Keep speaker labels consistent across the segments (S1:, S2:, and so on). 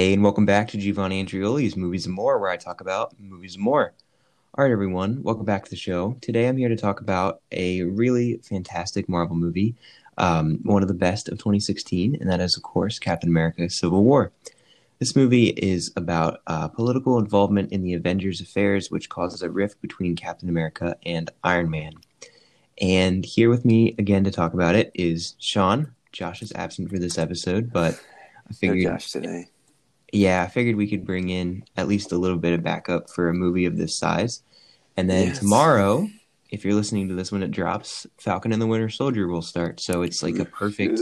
S1: Hey, and welcome back to Giovanni Andrioli's Movies and More, where I talk about movies and more. All right, everyone, welcome back to the show. Today I'm here to talk about a really fantastic Marvel movie, um, one of the best of 2016, and that is, of course, Captain America Civil War. This movie is about uh, political involvement in the Avengers' affairs, which causes a rift between Captain America and Iron Man. And here with me again to talk about it is Sean. Josh is absent for this episode, but I
S2: No
S1: figured
S2: Josh today.
S1: Yeah, I figured we could bring in at least a little bit of backup for a movie of this size. And then
S2: Yes.
S1: tomorrow, if you're listening to this when it drops, Falcon and the Winter Soldier will start. So it's like a perfect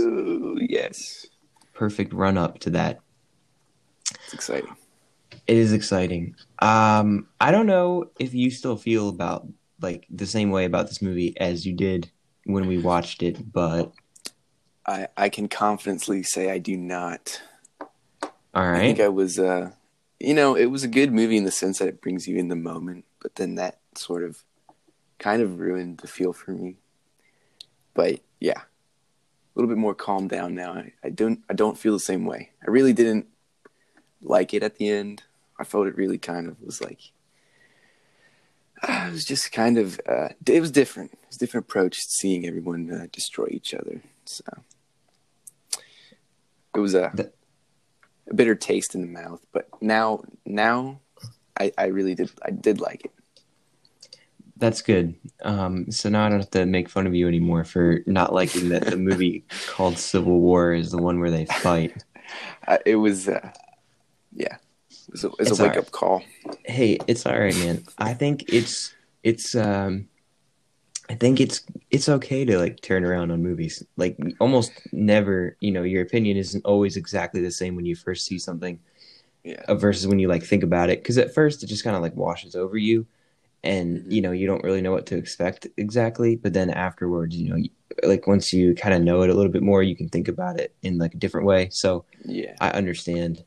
S2: yes.
S1: perfect run up to that.
S2: It's exciting.
S1: It is exciting. Um I don't know if you still feel about like the same way about this movie as you did when we watched it, but
S2: I, I can confidently say I do not.
S1: All
S2: I think. I was, uh, you know, it was a good movie in the sense that it brings you in the moment, but then that sort of kind of ruined the feel for me. But yeah, a little bit more calmed down now. I, I don't I don't feel the same way. I really didn't like it at the end. I felt it really kind of was like uh, it was just kind of uh, it was different. It was a different approach to seeing everyone uh, destroy each other. So it was a a bitter taste in the mouth. But now now I, I really did I did like it.
S1: That's good. Um, so now I don't have to make fun of you anymore for not liking that the movie called Civil War is the one where they fight.
S2: Uh, it was uh, yeah, it was a, it was
S1: It's
S2: a wake
S1: alright.
S2: up call.
S1: Hey, it's all right, man. I think it's it's um I think it's it's okay to like turn around on movies. Like almost never, you know, your opinion isn't always exactly the same when you first see something
S2: Yeah,
S1: uh, versus when you like think about it cuz at first it just kind of like washes over you and
S2: Mhm.
S1: you know, you don't really know what to expect exactly, but then afterwards, you know, like once you kind of know it a little bit more, you can think about it in like a different way. So,
S2: yeah,
S1: I understand.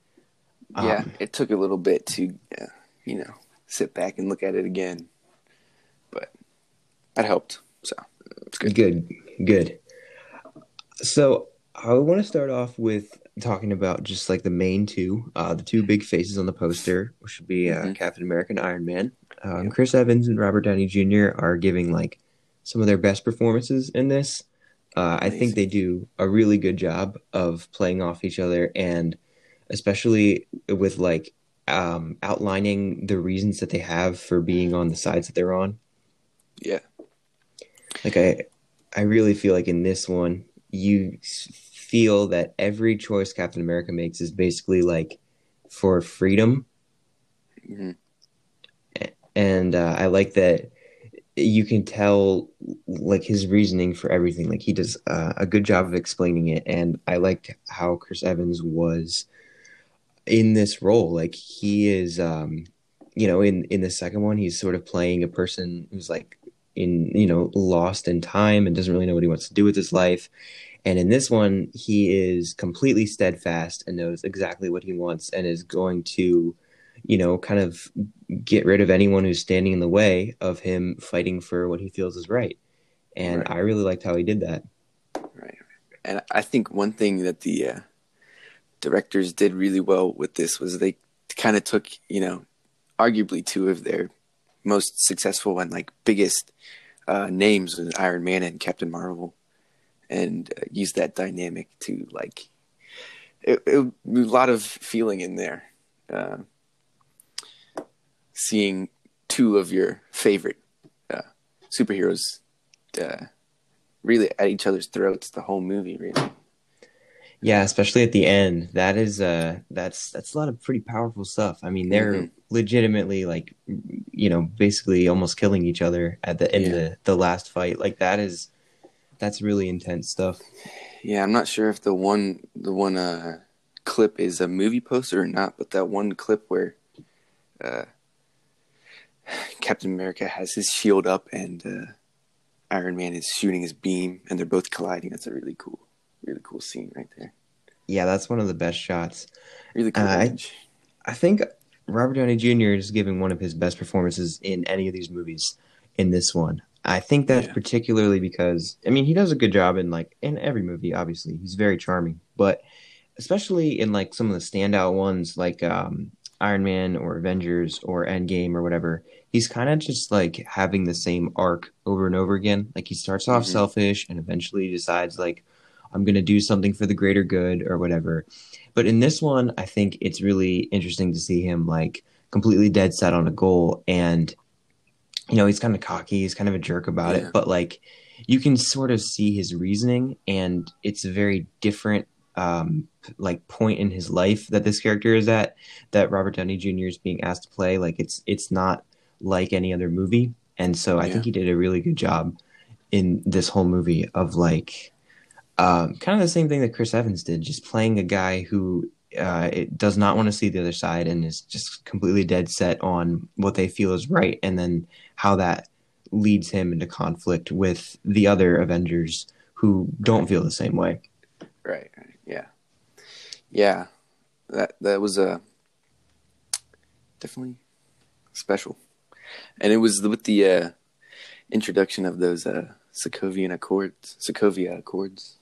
S2: yeah.
S1: Um,
S2: It took a little bit to uh, you know sit back and look at it again, that helped. So it's good.
S1: Good, good. So I want to start off with talking about just like the main two, uh, the two big faces on the poster, which would be uh,
S2: Mhm.
S1: Captain America and Iron Man. Um,
S2: Yep.
S1: Chris Evans and Robert Downey Jr. are giving like some of their best performances in this. Uh, I think they do a really good job of playing off each other, and especially with like um, outlining the reasons that they have for being on the sides that they're on
S2: Yeah,
S1: like i i really feel like in this one you feel that every choice captain america makes is basically like for freedom.
S2: Hmm
S1: and uh, i like that you can tell like his reasoning for everything. Like he does uh, a good job of explaining it and i liked how chris evans was in this role. Like he is um you know in in the second one he's sort of playing a person who's like in you know lost in time and doesn't really know what he wants to do with his life and in this one he is completely steadfast and knows exactly what he wants and is going to you know kind of get rid of anyone who's standing in the way of him fighting for what he feels is right and
S2: Right.
S1: i really liked how he did that
S2: right. And I think one thing that the uh, directors did really well with this was they kind of took you know arguably two of their most successful and like biggest uh, names was Iron Man and Captain Marvel, and uh, used that dynamic to like it, it, a lot of feeling in there. Uh, seeing two of your favorite uh, superheroes uh, really at each other's throats the whole movie, really.
S1: Yeah especially at the end. That is uh that's that's a lot of pretty powerful stuff. I mean they're
S2: Mhm.
S1: legitimately like you know basically almost killing each other at the end of the the last fight. Like that is that's really intense stuff.
S2: Yeah, I'm not sure if the one the one uh, clip is a movie poster or not, but that one clip where uh, Captain America has his shield up and uh, Iron Man is shooting his beam, and they're both colliding. That's a really cool, really cool scene right there.
S1: yeah that's one of the best shots
S2: Really cool
S1: Uh, I- I think Robert Downey Jr. is giving one of his best performances in any of these movies in this one. I think that's
S2: Yeah.
S1: particularly because I mean he does a good job in like in every movie obviously. He's very charming, but especially in like some of the standout ones like um, Iron Man or Avengers or Endgame or whatever, he's kind of just like having the same arc over and over again. Like he starts off
S2: Mhm.
S1: selfish and eventually decides like I'm going to do something for the greater good or whatever. But in this one, I think it's really interesting to see him like completely dead set on a goal and you know, he's kind of cocky, he's kind of a jerk about
S2: Yeah.
S1: it, but like you can sort of see his reasoning and it's a very different um like point in his life that this character is at that Robert Downey Jr. is being asked to play like it's it's not like any other movie and so I
S2: Yeah.
S1: think he did a really good job in this whole movie of like um kind of the same thing that Chris Evans did just playing a guy who uh, it does not want to see the other side and is just completely dead set on what they feel is right and then how that leads him into conflict with the other Avengers who don't feel the same way.
S2: Right. Yeah. Yeah. That that was uh, definitely special. And it was with the uh, introduction of those uh, Sokovian Accords, Sokovia Accords.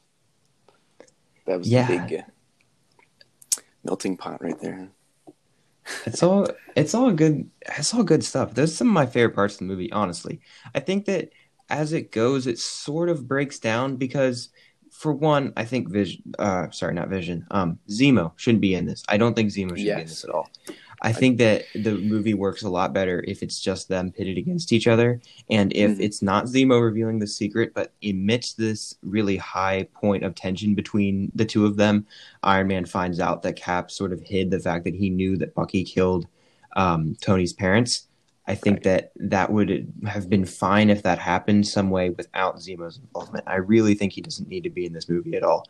S2: That was
S1: Yeah.
S2: the big uh, melting pot right there.
S1: It's all it's all good it's all good stuff. Those are some of my favorite parts of the movie, honestly. I think that as it goes, it sort of breaks down because for one, I think Vision uh sorry, not Vision. Um Zemo shouldn't be in this. I don't think Zemo should be in this at all. I think that the movie works a lot better if it's just them pitted against each other and if
S2: Mhm.
S1: it's not Zemo revealing the secret but amidst this really high point of tension between the two of them Iron Man finds out that Cap sort of hid the fact that he knew that Bucky killed um, Tony's parents. I think
S2: Right.
S1: that that would have been fine if that happened some way without Zemo's involvement. I really think he doesn't need to be in this movie at all.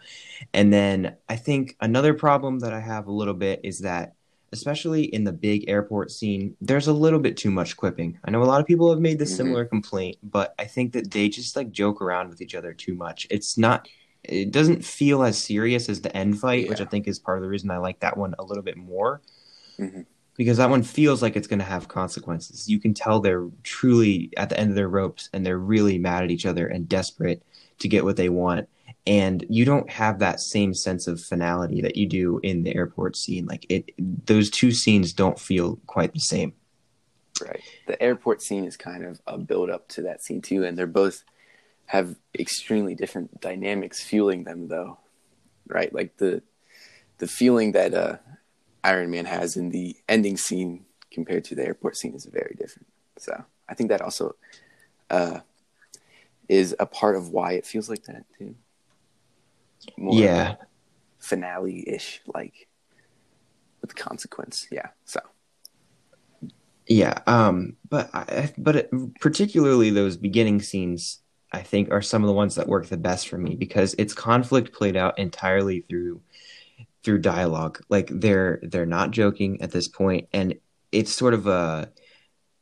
S1: And then I think another problem that I have a little bit is that, especially in the big airport scene, there's a little bit too much quipping. I know a lot of people have made this
S2: Mhm.
S1: similar complaint, but I think that they just like joke around with each other too much. It's not it doesn't feel as serious as the end fight, which I think is part of the reason I like that one a little bit more.
S2: Mhm.
S1: Because that one feels like it's going to have consequences. You can tell they're truly at the end of their ropes and they're really mad at each other and desperate to get what they want. And you don't have that same sense of finality that you do in the airport scene. Like it, those two scenes don't feel quite the same.
S2: Right. The airport scene is kind of a build up to that scene too, and they're both have extremely different dynamics fueling them though. Right? Like the the feeling that uh Iron Man has in the ending scene compared to the airport scene is very different. So I think that also uh is a part of why it feels like that too. More
S1: Yeah.
S2: finale ish, like with consequence. Yeah. So
S1: Yeah, um, but I, but it, particularly those beginning scenes, I think, are some of the ones that work the best for me because it's conflict played out entirely through through dialogue. Like they're they're not joking at this point, and it's sort of a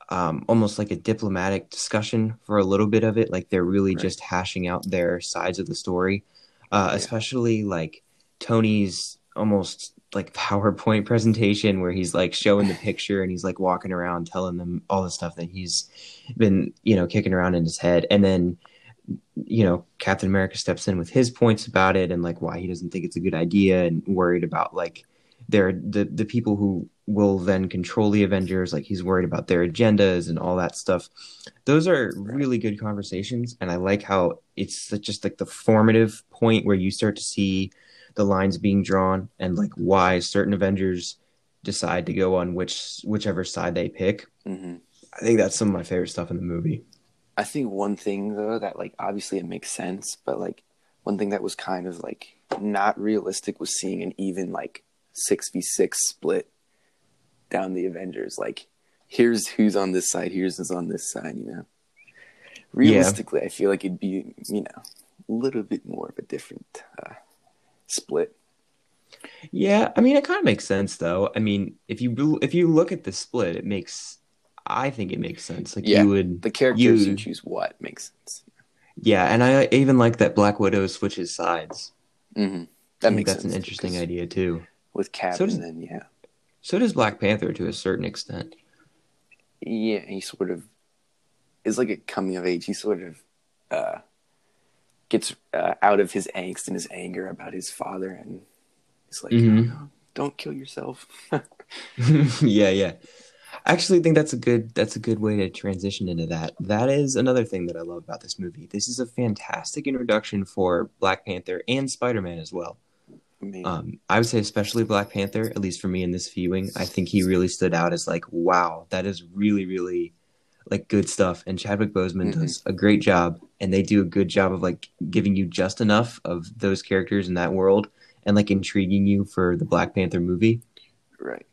S1: um, almost like a diplomatic discussion for a little bit of it. Like they're really
S2: Right.
S1: just hashing out their sides of the story, uh,
S2: Yeah.
S1: especially like Tony's almost like PowerPoint presentation where he's like showing the picture and he's like walking around telling them all the stuff that he's been, you know, kicking around in his head. And then, you know, Captain America steps in with his points about it and like why he doesn't think it's a good idea and worried about like there the the people who will then control the Avengers, like he's worried about their agendas and all that stuff. Those are really good conversations and I like how it's just like the formative point where you start to see the lines being drawn and like why certain Avengers decide to go on which whichever side they pick.
S2: mhm.
S1: I think that's some of my favorite stuff in the movie.
S2: I think one thing though that like obviously it makes sense, but like one thing that was kind of like not realistic was seeing an even like six v six split down the Avengers. Like here's who's on this side, here's who's on this side. You know, realistically, I feel like it'd be you know a little bit more of a different uh, split.
S1: Yeah, I mean it kind of makes sense though. I mean, if you if you look at the split, it makes I think it makes sense. Like
S2: Yeah,
S1: you would
S2: The characters
S1: You-
S2: who choose what makes sense.
S1: Yeah, and I even like that Black Widow switches sides.
S2: Mm-hmm.
S1: I
S2: That
S1: think
S2: makes
S1: that's
S2: sense.
S1: an interesting idea too.
S2: with Cap,
S1: So does-
S2: and then yeah,
S1: So does Black Panther to a certain extent.
S2: yeah, he sort of is like a coming of age. He sort of uh, gets uh, out of his angst and his anger about his father, and he's like,
S1: Mhm.
S2: "Oh, don't kill yourself.
S1: yeah, yeah. I actually think that's a good that's a good way to transition into that. That is another thing that I love about this movie. This is a fantastic introduction for Black Panther and Spider-Man as well. Um, I would say especially Black Panther, at least for me in this viewing, I think he really stood out as like, wow, that is really, really like good stuff. And Chadwick Boseman
S2: Mhm.
S1: does a great job, and they do a good job of like giving you just enough of those characters in that world and like intriguing you for the Black Panther movie.
S2: Right.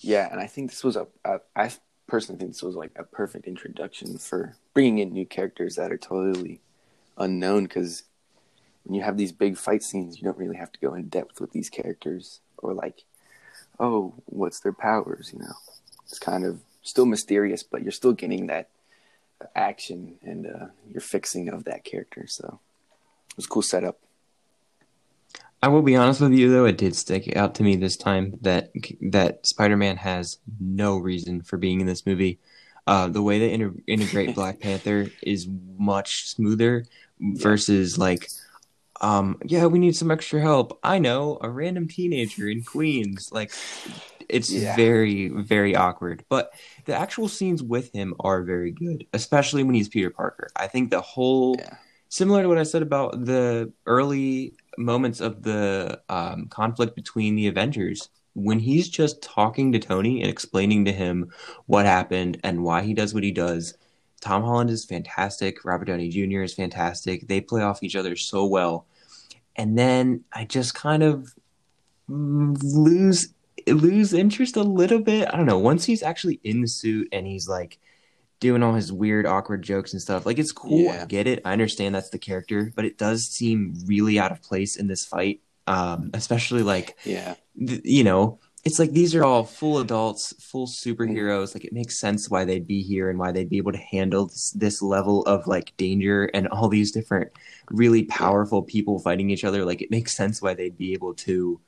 S2: Yeah, and I think this was a, a. I personally think this was like a perfect introduction for bringing in new characters that are totally unknown. Because when you have these big fight scenes, you don't really have to go in depth with these characters or like, oh, what's their powers? You know, it's kind of still mysterious, but you're still getting that action and uh, your fixing of that character. So it was a cool setup.
S1: I will be honest with you though, it did stick out to me this time that that Spider-Man has no reason for being in this movie. Uh, the way they inter- integrate Black Panther is much smoother versus like, um, yeah, we need some extra help. I know a random teenager in Queens. Like, it's
S2: Yeah.
S1: very very awkward. But the actual scenes with him are very good, especially when he's Peter Parker. I think the whole
S2: Yeah.
S1: similar to what I said about the early moments of the um, conflict between the Avengers, when he's just talking to Tony and explaining to him what happened and why he does what he does, Tom Holland is fantastic. Robert Downey Jr. is fantastic. They play off each other so well. And then I just kind of lose lose interest a little bit. I don't know. Once he's actually in the suit and he's like doing all his weird, awkward jokes and stuff. Like it's cool.
S2: Yeah.
S1: I get it. I understand that's the character, but it does seem really out of place in this fight. Um, especially like
S2: Yeah.
S1: th- you know, it's like these are all full adults, full superheroes. Like it makes sense why they'd be here and why they'd be able to handle this, this level of like danger and all these different really powerful people fighting each other. Like it makes sense why they'd be able to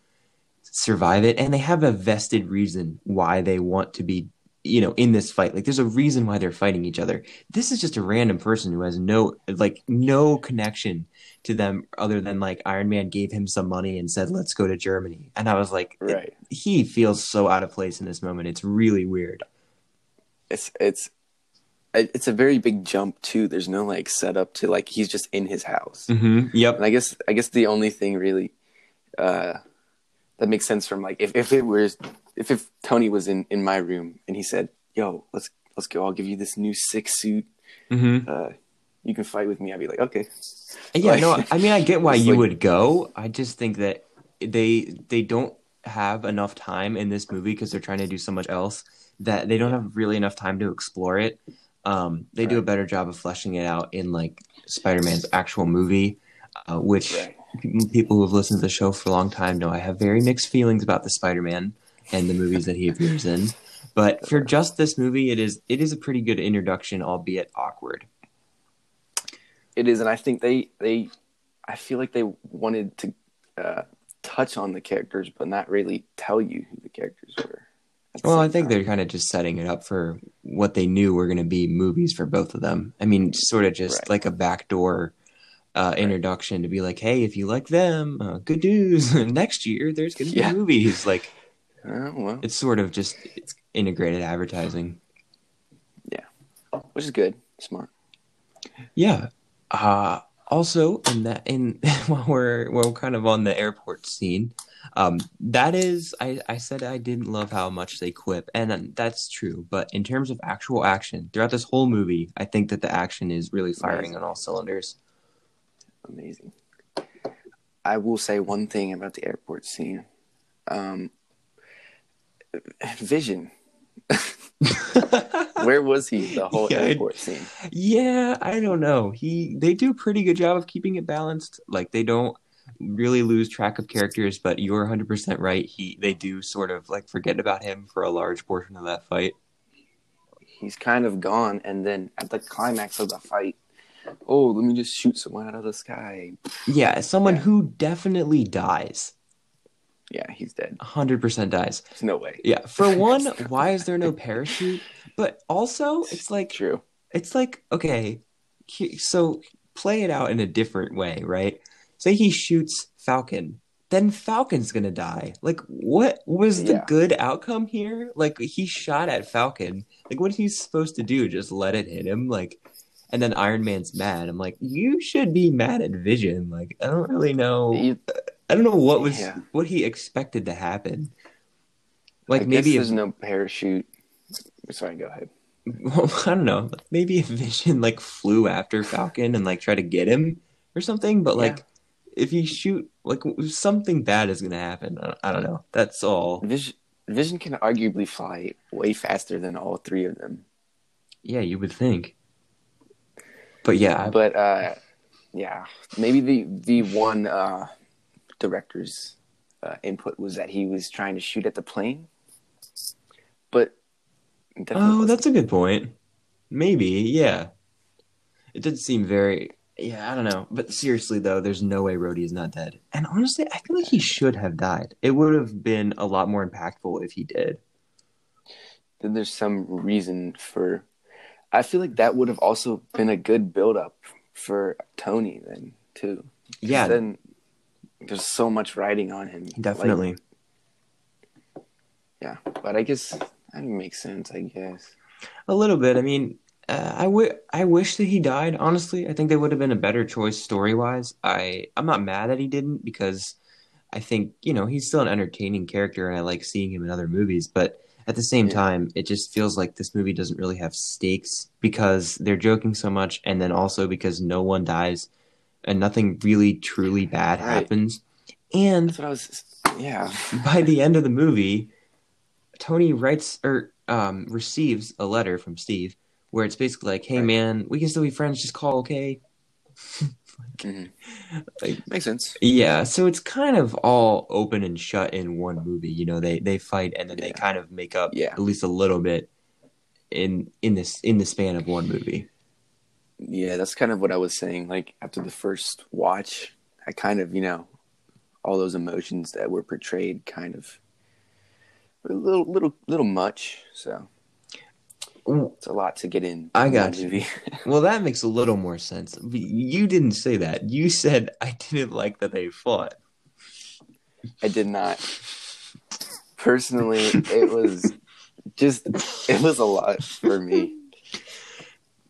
S1: survive it, and they have a vested reason why they want to be. You know, in this fight, like there's a reason why they're fighting each other. This is just a random person who has no, like, no connection to them other than like Iron Man gave him some money and said, "Let's go to Germany." And I was like,
S2: Right.
S1: he feels so out of place in this moment. It's really weird.
S2: it's it's it's a very big jump too. There's no like setup to like he's just in his house.
S1: Mm-hmm. Yep.
S2: And I guess I guess the only thing really uh, that makes sense from like if, if it was if if Tony was in in my room and he said, "Yo, let's let's go. I'll give you this new sick suit.
S1: Mm-hmm.
S2: Uh, you can fight with me." I'd be like, "Okay."
S1: Yeah.
S2: Like-
S1: no, I mean, I get why you
S2: like-
S1: would go. I just think that they they don't have enough time in this movie because they're trying to do so much else that they don't have really enough time to explore it. Um, they do a better job of fleshing it out in like Spider-Man's actual movie, uh, which
S2: Right.
S1: people who have listened to the show for a long time know I have very mixed feelings about the Spider-Man and the movies that he appears in. But for just this movie, it is it is a pretty good introduction, albeit awkward.
S2: It is, and I think they they I feel like they wanted to uh, touch on the characters, but not really tell you who the characters were.
S1: Well, I think
S2: time.
S1: they're kind of just setting it up for what they knew were going to be movies for both of them. I mean, sort of just
S2: Right.
S1: like a backdoor uh, introduction to be like, hey, if you like them, uh, good news. Next year, there's going to be
S2: Yeah.
S1: movies. Like,
S2: Oh, well,
S1: it's sort of just it's integrated advertising.
S2: Yeah, which is good, smart.
S1: Yeah. Uh, also, in that, in while we're we're kind of on the airport scene, um, that is, I I said I didn't love how much they quip, and that's true. But in terms of actual action throughout this whole movie, I think that the action is really firing on all cylinders.
S2: Amazing. I will say one thing about the airport scene. Um, Vision. Where was he the whole
S1: Yeah,
S2: airport scene?
S1: Yeah, I don't know. He they do a pretty good job of keeping it balanced. Like they don't really lose track of characters, but you're 100% right. He they do sort of like forget about him for a large portion of that fight.
S2: He's kind of gone, and then at the climax of the fight, oh, let me just shoot someone out of the sky.
S1: Yeah, someone
S2: Yeah.
S1: who definitely dies.
S2: Yeah, he's dead.
S1: 100% dies.
S2: There's no way.
S1: Yeah, for one, why is there no parachute? But also, it's like
S2: True.
S1: it's like okay, he- so play it out in a different way, right? Say he shoots Falcon then Falcon's gonna die. Like, what was the
S2: Yeah.
S1: good outcome here? Like, he shot at Falcon. Like, what he's supposed to do? Just let it hit him? Like, and then Iron Man's mad. I'm like, you should be mad at Vision. Like, I don't really know.
S2: You-
S1: I don't know what was
S2: Yeah.
S1: what he expected to happen. Like,
S2: I
S1: maybe if,
S2: there's no parachute. Sorry, go ahead.
S1: well, I don't know. Maybe if Vision like flew after Falcon and like try to get him or something. But like, if you shoot, like something bad is gonna happen. I, I don't know. That's all.
S2: Vision, Vision can arguably fly way faster than all three of them.
S1: Yeah, you would think. But yeah,
S2: But uh, yeah, maybe the the one uh, director's uh, input was that he was trying to shoot at the plane. But
S1: oh,
S2: wasn't.
S1: that's a good point. Maybe, yeah. It did seem very. Yeah, I don't know. But seriously, though, there's no way Rhodey is not dead. And honestly, I feel like he should have died. It would have been a lot more impactful if he did.
S2: then there's some reason for. I feel like that would have also been a good build up for Tony then too.
S1: Yeah,
S2: Then there's so much riding on him. Like,
S1: definitely.
S2: yeah, but I guess that makes sense. I guess.
S1: A little bit. I mean, uh, I I wish that he died. Honestly, I think they would have been a better choice story wise. I I'm not mad that he didn't because I think you know he's still an entertaining character and I like seeing him in other movies. But at the same
S2: Yeah.
S1: time, it just feels like this movie doesn't really have stakes because they're joking so much, and then also because no one dies and nothing really truly bad
S2: Right.
S1: happens. And
S2: That's what I was. Yeah.
S1: by the end of the movie, Tony writes or um, receives a letter from Steve where it's basically like, "Hey
S2: Right.
S1: man, we can still be friends. Just call, okay?"
S2: Mhm.
S1: Like-
S2: Makes sense.
S1: Yeah, so it's kind of all open and shut in one movie. You know, they they fight and then they kind of make up
S2: Yeah.
S1: at least a little bit in in this in the span of one movie.
S2: Yeah, that's kind of what I was saying. Like after the first watch, I kind of, you know, all those emotions that were portrayed kind of a little, little, little much. So it's a lot to get in.
S1: I got you. Well, that makes a little more sense. You didn't say that. You said I didn't like that they fought.
S2: I did not. Personally, it was just, it was a lot for me.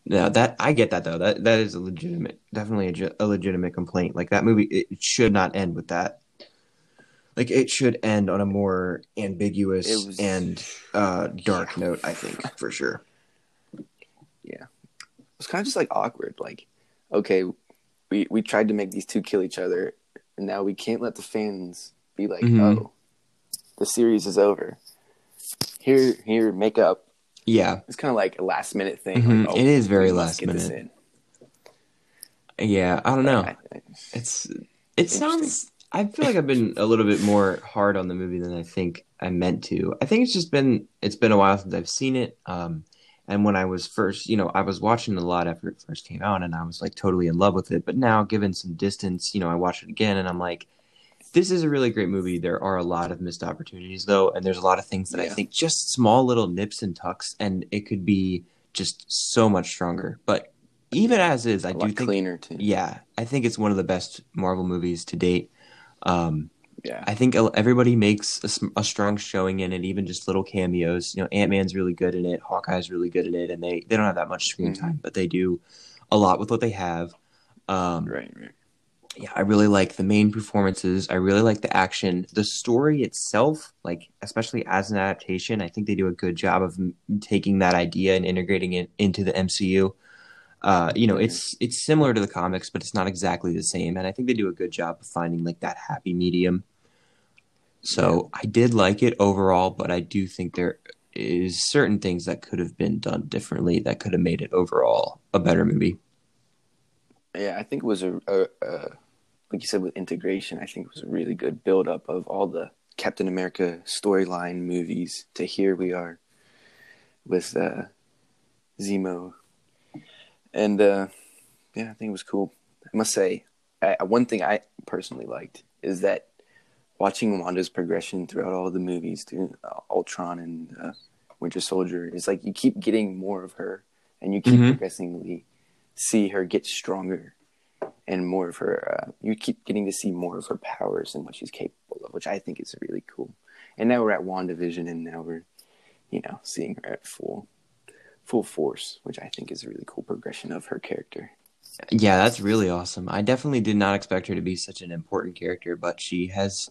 S1: No, that I get that though. That that is a legitimate, definitely a, a legitimate complaint. Like that movie, it should not end with that. Like it should end on a more ambiguous
S2: was-
S1: and uh, dark note. I think for sure.
S2: It was kind of just like awkward. Like, okay, we, we tried to make these two kill each other, and now we can't let the fans be like,
S1: Mhm.
S2: oh, the series is over. Here, here, make up.
S1: Yeah,
S2: It's kind of like a last minute thing.
S1: Mhm.
S2: Like, oh,
S1: It is very last minute. yeah. I don't know.
S2: I- I-
S1: It's it sounds. I feel like I've been a little bit more hard on the movie than I think I meant to. I think it's just been it's been a while since I've seen it. Um, and when I was first, you know, I was watching it a lot after it first came out, and I was like totally in love with it. But now, given some distance, you know, I watch it again, and I'm like, this is a really great movie. There are a lot of missed opportunities though, and there's a lot of things that I think just small little nips and tucks, and it could be just so much stronger. But even as is, I do think
S2: cleaner too.
S1: yeah, I think it's one of the best Marvel movies to date. Um,
S2: Yeah.
S1: I think everybody makes a, a strong showing in it, even just little cameos. You know, Ant Man's really good in it, Hawkeye's really good in it, and they, they don't have that much screen
S2: Mhm.
S1: time, but they do a lot with what they have. Um,
S2: Right, right.
S1: Yeah, I really like the main performances. I really like the action. The story itself, like especially as an adaptation, I think they do a good job of m- taking that idea and integrating it into the MCU. Uh, you know, it's it's similar to the comics, but it's not exactly the same. And I think they do a good job of finding like that happy medium. So I did like it overall, but I do think there is certain things that could have been done differently that could have made it overall a better movie.
S2: Yeah, I think it was a, a, a like you said with integration. I think it was a really good build up of all the Captain America storyline movies to here we are with uh, Zemo, and uh, yeah, I think it was cool. I must say, I, one thing I personally liked is that watching Wanda's progression throughout all the movies, through uh, Ultron and uh, Winter Soldier, is like you keep getting more of her, and you keep
S1: Mhm.
S2: progressively see her get stronger and more of her. Uh, you keep getting to see more of her powers and what she's capable of, which I think is really cool. And now we're at WandaVision, and now we're, you know, seeing her at full, full force, which I think is a really cool progression of her character.
S1: Yeah, that's really awesome. I definitely did not expect her to be such an important character, but she has,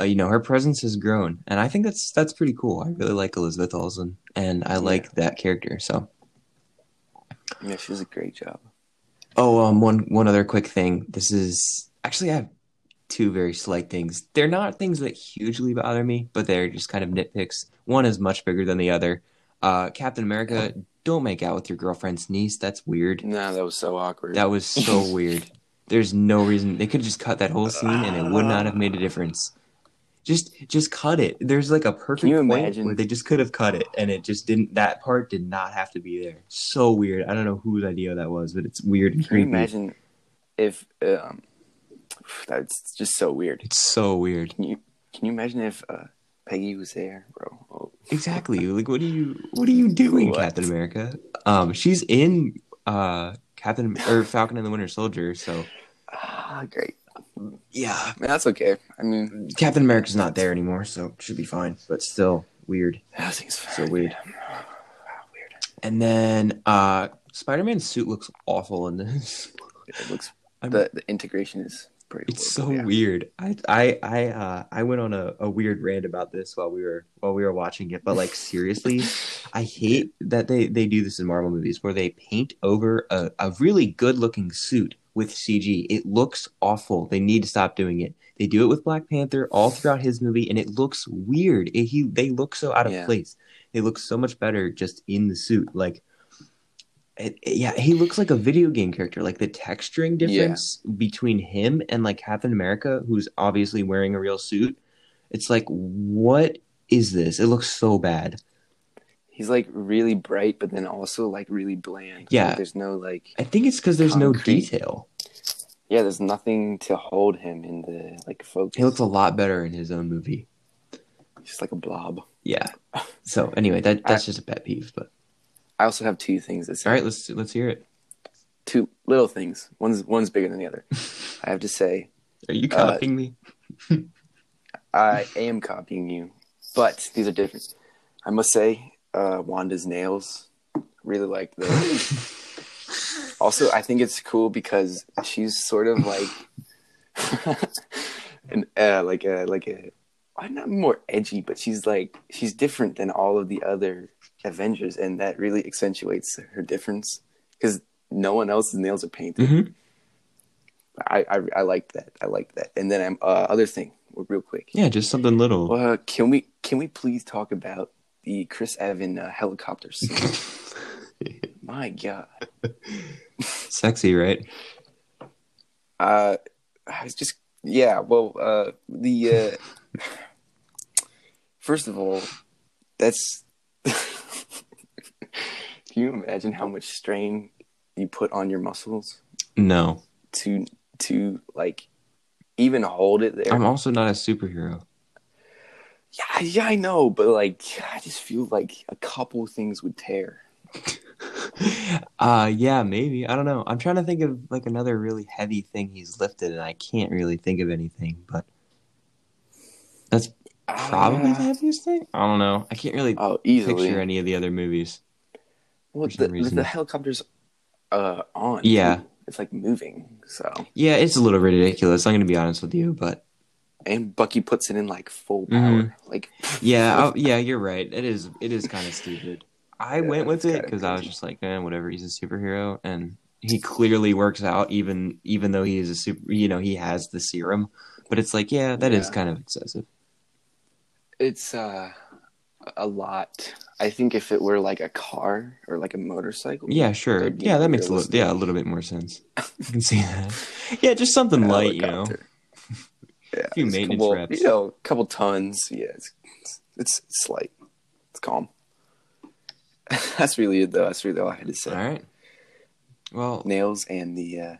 S1: uh, you know, her presence has grown, and I think that's that's pretty cool. I really like Elizabeth Olsen, and I like that character. So,
S2: Yeah, she does a great job.
S1: Oh, um, one one other quick thing. This is actually I have two very slight things. They're not things that hugely bother me, but they're just kind of nitpicks. One is much bigger than the other. Uh, Captain America, don't make out with your girlfriend's niece. That's weird.
S2: No, that was so awkward.
S1: That was so weird. There's no reason they could have just cut that whole scene and it would not have made a difference. Just just cut it. There's like a perfect
S2: you
S1: point
S2: imagine-
S1: where they just could have cut it and it just didn't that part did not have to be there. So weird. I don't know whose idea that was, but it's weird and
S2: Can you
S1: creepy.
S2: imagine if um, that's just so weird.
S1: It's so weird.
S2: Can you can you imagine if uh, Peggy was there, bro? Oh,
S1: Exactly. Like what are you what are you doing,
S2: What?
S1: Captain America? Um she's in uh Captain or Falcon and the Winter Soldier, so
S2: ah, great.
S1: Yeah.
S2: I mean, that's okay. I mean,
S1: Captain America's not there anymore, so it should be fine. But still weird.
S2: that thing's
S1: So weird.
S2: weird.
S1: And then uh Spider-Man's suit looks awful in this.
S2: It looks the the integration is pretty.
S1: It's so
S2: yeah.
S1: weird. I I I uh I went on a, a weird rant about this while we were while we were watching it, but like seriously, I hate that they they do this in Marvel movies where they paint over a, a really good looking suit with CG. It looks awful. They need to stop doing it. They do it with Black Panther all throughout his movie, and it looks weird. It, he they look so out of
S2: Yeah.
S1: place. They look so much better just in the suit. Like, it, it- yeah, he looks like a video game character. Like the texturing
S2: Yeah.
S1: difference between him and like Captain America, who's obviously wearing a real suit. It's like, what is this? It looks so bad.
S2: He's like really bright, but then also like really bland.
S1: Yeah.
S2: Like, there's no like.
S1: I think it's because there's no detail.
S2: Yeah, there's nothing to hold him in the like focus.
S1: He looks a lot better in his own movie.
S2: just like a blob.
S1: Yeah. So anyway, that that's just a pet peeve. But
S2: I also have two things to say.
S1: all right, let's let's hear it.
S2: Two little things. One's one's bigger than the other. I have to say,
S1: Are you
S2: Uh,
S1: copying me?
S2: I am copying you, but these are different. I must say, uh, Wanda's nails really like those. also, I think it's cool because she's sort of like, an uh, like a like a, uh, not more edgy, but she's like she's different than all of the other Avengers, and that really accentuates her difference because no one else's nails are painted.
S1: Mhm.
S2: I, I I like that. I like that. And then I'm uh, other thing, real quick.
S1: Yeah, just something little.
S2: Uh, can we can we please talk about the Chris Evan uh, helicopter scene? My God,
S1: Sexy, right?
S2: uh, I was just yeah. Well, uh, the uh, first of all, that's. can you imagine how much strain you put on your muscles
S1: No,
S2: to to like even hold it there?
S1: I'm also not a superhero.
S2: Yeah, yeah, I know, but like, I just feel like a couple things would tear.
S1: uh yeah, maybe. I don't know. I'm trying to think of like another really heavy thing he's lifted and I can't really think of anything, but that's probably the
S2: Uh,
S1: heaviest thing. I don't know. I can't really
S2: oh, easily.
S1: picture any of the other movies.
S2: well, the, the helicopter's uh on.
S1: Yeah.
S2: it's like moving. So,
S1: Yeah, it's a little ridiculous. I'm going to be honest with you, but
S2: and Bucky puts it in like full power.
S1: Mhm.
S2: Like,
S1: yeah, I, yeah, you're right. It is it is kind of stupid. I
S2: Yeah,
S1: went with it because I was just like, eh, whatever. He's a superhero, and he clearly works out, even even though he is a super. You know, he has the serum, but it's like, yeah, that is
S2: Yeah.
S1: kind of excessive.
S2: it's uh a lot. I think if it were like a car or like a motorcycle,
S1: Yeah, sure. Yeah, that makes a little yeah a little bit more sense. I can see that. Yeah, just something light, you know.
S2: Yeah,
S1: few
S2: it's a
S1: maintenance
S2: couple,
S1: reps.
S2: You know, a couple tons. Yeah, it's it's, it's light. It's calm. That's really it, though. That's really all I had to say.
S1: All right. Well,
S2: Nails and the uh,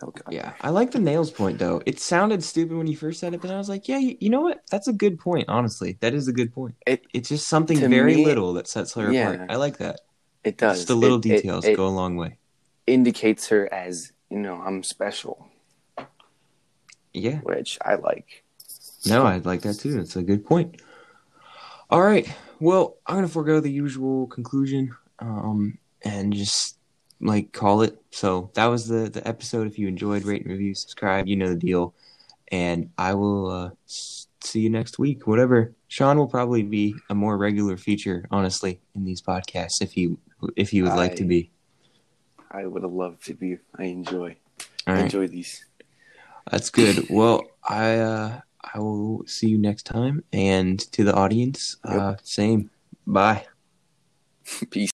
S2: helicopter.
S1: Yeah, I like the nails point though. It sounded stupid when you first said it, but I was like, yeah, you, you know what? That's a good point. Honestly, that is a good point.
S2: It-
S1: it's just something very
S2: me-
S1: little that sets her
S2: Yeah.
S1: apart. I like that.
S2: it does.
S1: Just the little
S2: It- it-
S1: details
S2: it
S1: go a long way.
S2: indicates her as you know, I'm special,
S1: Yeah.
S2: which I like.
S1: No, I'd like that too. That's a good point. All right. Well, I'm gonna forego the usual conclusion, um, and just like call it. So that was the the episode. If you enjoyed, rate and review, subscribe. You know the deal. And I will uh, see you next week. Whatever. Sean will probably be a more regular feature, honestly, in these podcasts if you if you would like to be.
S2: I would love to be. I enjoy.
S1: All
S2: I enjoy these.
S1: That's good. Well, I uh, I will see you next time, and to the audience, uh, same. Bye.
S2: Peace.